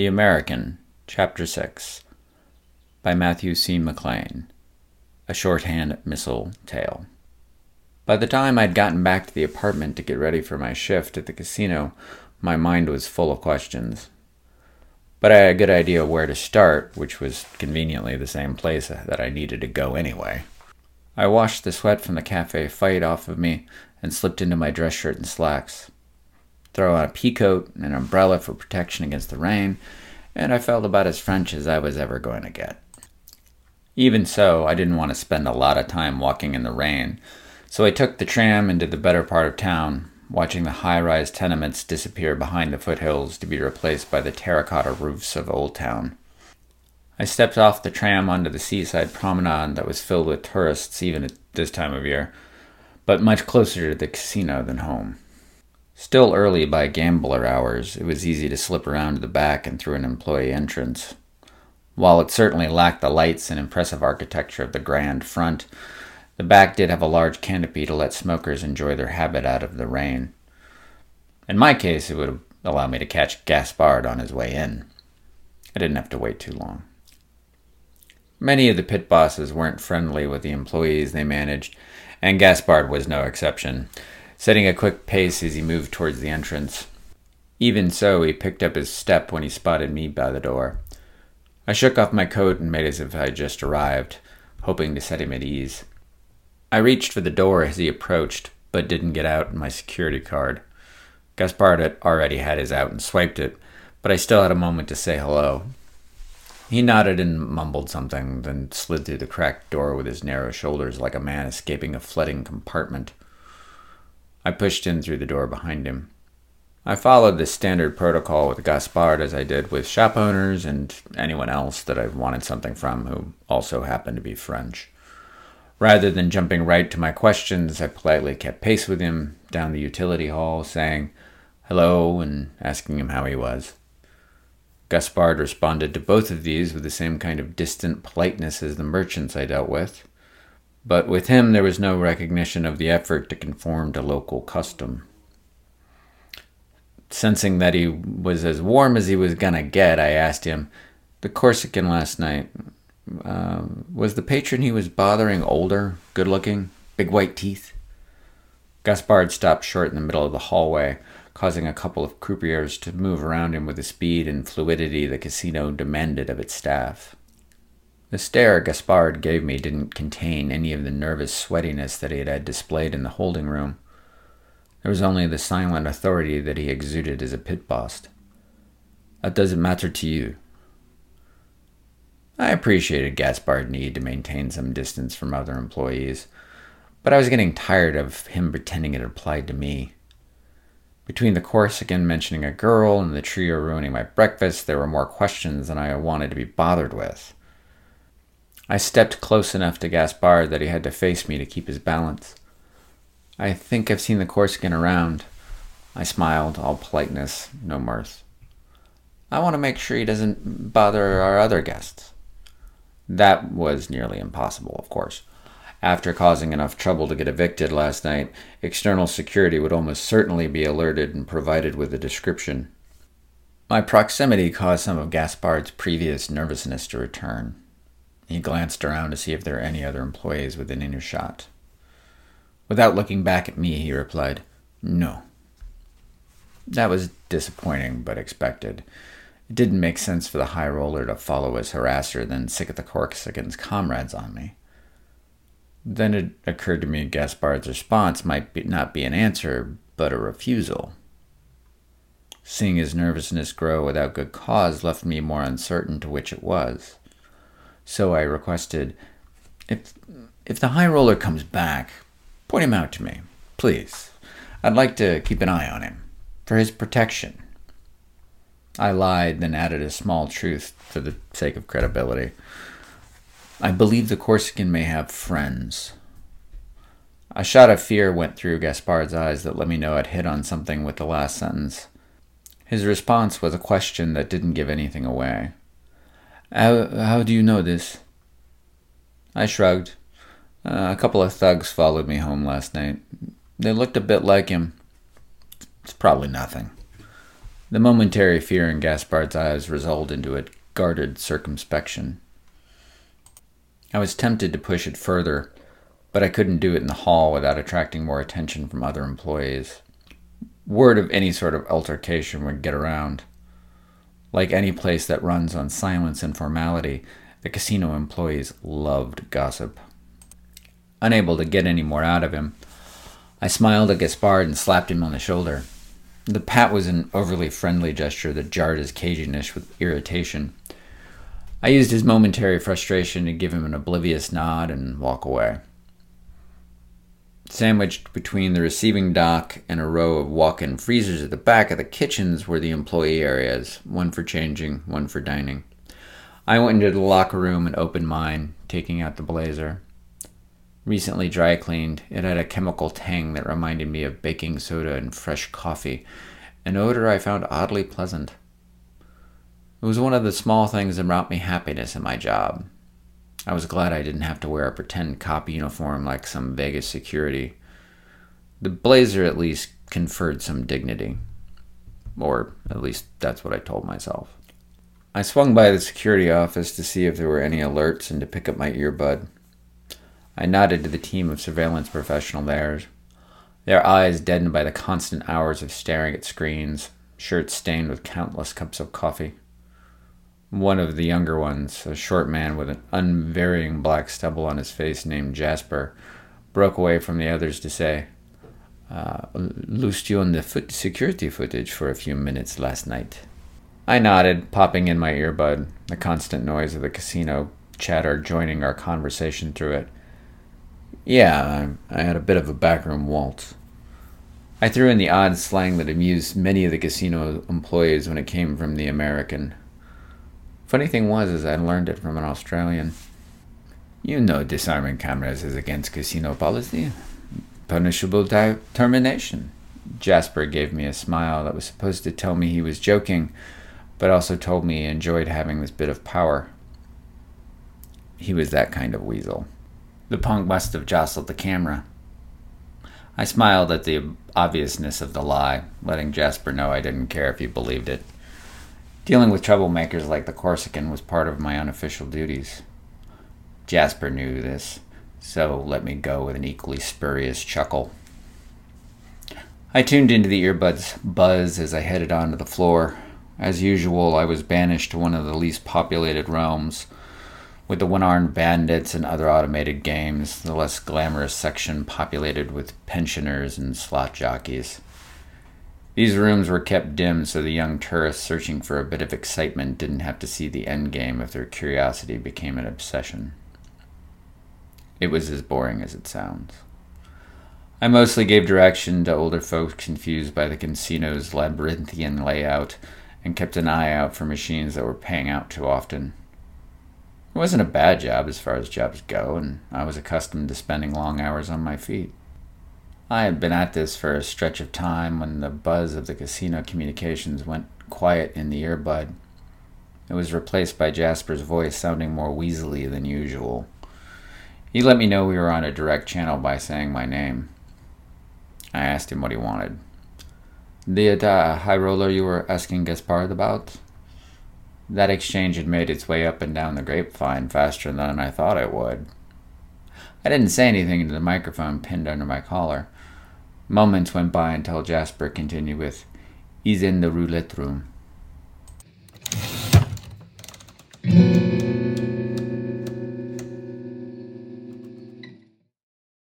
The American, Chapter 6, by Matthew C. McLean, a shorthand missile tale. By the time I'd gotten back to the apartment to get ready for my shift at the casino, my mind was full of questions. But I had a good idea where to start, which was conveniently the same place that I needed to go anyway. I washed the sweat from the cafe fight off of me and slipped into my dress shirt and slacks throw on a pea coat and an umbrella for protection against the rain, and I felt about as French as I was ever going to get. Even so, I didn't want to spend a lot of time walking in the rain, so I took the tram into the better part of town, watching the high rise tenements disappear behind the foothills to be replaced by the terracotta roofs of Old Town. I stepped off the tram onto the seaside promenade that was filled with tourists even at this time of year, but much closer to the casino than home. Still early by gambler hours, it was easy to slip around to the back and through an employee entrance. While it certainly lacked the lights and impressive architecture of the grand front, the back did have a large canopy to let smokers enjoy their habit out of the rain. In my case, it would allow me to catch Gaspard on his way in. I didn't have to wait too long. Many of the pit bosses weren't friendly with the employees they managed, and Gaspard was no exception setting a quick pace as he moved towards the entrance. Even so, he picked up his step when he spotted me by the door. I shook off my coat and made as if I had just arrived, hoping to set him at ease. I reached for the door as he approached, but didn't get out my security card. Gaspard had already had his out and swiped it, but I still had a moment to say hello. He nodded and mumbled something, then slid through the cracked door with his narrow shoulders like a man escaping a flooding compartment. I pushed in through the door behind him. I followed the standard protocol with Gaspard as I did with shop owners and anyone else that I wanted something from who also happened to be French. Rather than jumping right to my questions, I politely kept pace with him down the utility hall, saying hello and asking him how he was. Gaspard responded to both of these with the same kind of distant politeness as the merchants I dealt with. But with him, there was no recognition of the effort to conform to local custom. Sensing that he was as warm as he was gonna get, I asked him, The Corsican last night, uh, was the patron he was bothering older, good looking, big white teeth? Gaspard stopped short in the middle of the hallway, causing a couple of croupiers to move around him with the speed and fluidity the casino demanded of its staff. The stare Gaspard gave me didn't contain any of the nervous sweatiness that he had displayed in the holding room. There was only the silent authority that he exuded as a pit boss. That doesn't matter to you. I appreciated Gaspard's need to maintain some distance from other employees, but I was getting tired of him pretending it applied to me. Between the Corsican mentioning a girl and the trio ruining my breakfast, there were more questions than I wanted to be bothered with. I stepped close enough to Gaspard that he had to face me to keep his balance. I think I've seen the Corsican around. I smiled, all politeness, no mirth. I want to make sure he doesn't bother our other guests. That was nearly impossible, of course. After causing enough trouble to get evicted last night, external security would almost certainly be alerted and provided with a description. My proximity caused some of Gaspard's previous nervousness to return. He glanced around to see if there were any other employees within earshot. Without looking back at me, he replied, No. That was disappointing, but expected. It didn't make sense for the high roller to follow his harasser, then sick of the Corsican's comrades on me. Then it occurred to me Gaspard's response might be, not be an answer, but a refusal. Seeing his nervousness grow without good cause left me more uncertain to which it was. So I requested, if, if the high roller comes back, point him out to me, please. I'd like to keep an eye on him, for his protection. I lied, then added a small truth for the sake of credibility. I believe the Corsican may have friends. A shot of fear went through Gaspard's eyes that let me know I'd hit on something with the last sentence. His response was a question that didn't give anything away. How, how do you know this? I shrugged. Uh, a couple of thugs followed me home last night. They looked a bit like him. It's probably nothing. The momentary fear in Gaspard's eyes resolved into a guarded circumspection. I was tempted to push it further, but I couldn't do it in the hall without attracting more attention from other employees. Word of any sort of altercation would get around. Like any place that runs on silence and formality, the casino employees loved gossip. Unable to get any more out of him, I smiled at Gaspard and slapped him on the shoulder. The pat was an overly friendly gesture that jarred his caginess with irritation. I used his momentary frustration to give him an oblivious nod and walk away. Sandwiched between the receiving dock and a row of walk in freezers at the back of the kitchens were the employee areas, one for changing, one for dining. I went into the locker room and opened mine, taking out the blazer. Recently dry cleaned, it had a chemical tang that reminded me of baking soda and fresh coffee, an odor I found oddly pleasant. It was one of the small things that brought me happiness in my job. I was glad I didn't have to wear a pretend cop uniform like some Vegas security. The blazer at least conferred some dignity. Or at least that's what I told myself. I swung by the security office to see if there were any alerts and to pick up my earbud. I nodded to the team of surveillance professionals there, their eyes deadened by the constant hours of staring at screens, shirts stained with countless cups of coffee. One of the younger ones, a short man with an unvarying black stubble on his face named Jasper, broke away from the others to say, uh, Loosed you on the foot security footage for a few minutes last night. I nodded, popping in my earbud, the constant noise of the casino chatter joining our conversation through it. Yeah, I, I had a bit of a backroom waltz. I threw in the odd slang that amused many of the casino employees when it came from the American. Funny thing was, is I learned it from an Australian. You know, disarming cameras is against casino policy. Punishable termination. Jasper gave me a smile that was supposed to tell me he was joking, but also told me he enjoyed having this bit of power. He was that kind of weasel. The punk must have jostled the camera. I smiled at the obviousness of the lie, letting Jasper know I didn't care if he believed it. Dealing with troublemakers like the Corsican was part of my unofficial duties. Jasper knew this, so let me go with an equally spurious chuckle. I tuned into the earbuds buzz as I headed onto the floor. As usual, I was banished to one of the least populated realms, with the one armed bandits and other automated games, the less glamorous section populated with pensioners and slot jockeys. These rooms were kept dim so the young tourists searching for a bit of excitement didn't have to see the end game if their curiosity became an obsession. It was as boring as it sounds. I mostly gave direction to older folks confused by the casino's labyrinthian layout and kept an eye out for machines that were paying out too often. It wasn't a bad job as far as jobs go, and I was accustomed to spending long hours on my feet. I had been at this for a stretch of time when the buzz of the casino communications went quiet in the earbud. It was replaced by Jasper's voice sounding more weaselly than usual. He let me know we were on a direct channel by saying my name. I asked him what he wanted. The uh, high roller you were asking Gaspard about? That exchange had made its way up and down the grapevine faster than I thought it would. I didn't say anything into the microphone pinned under my collar. Moments went by until Jasper continued with, He's in the roulette room.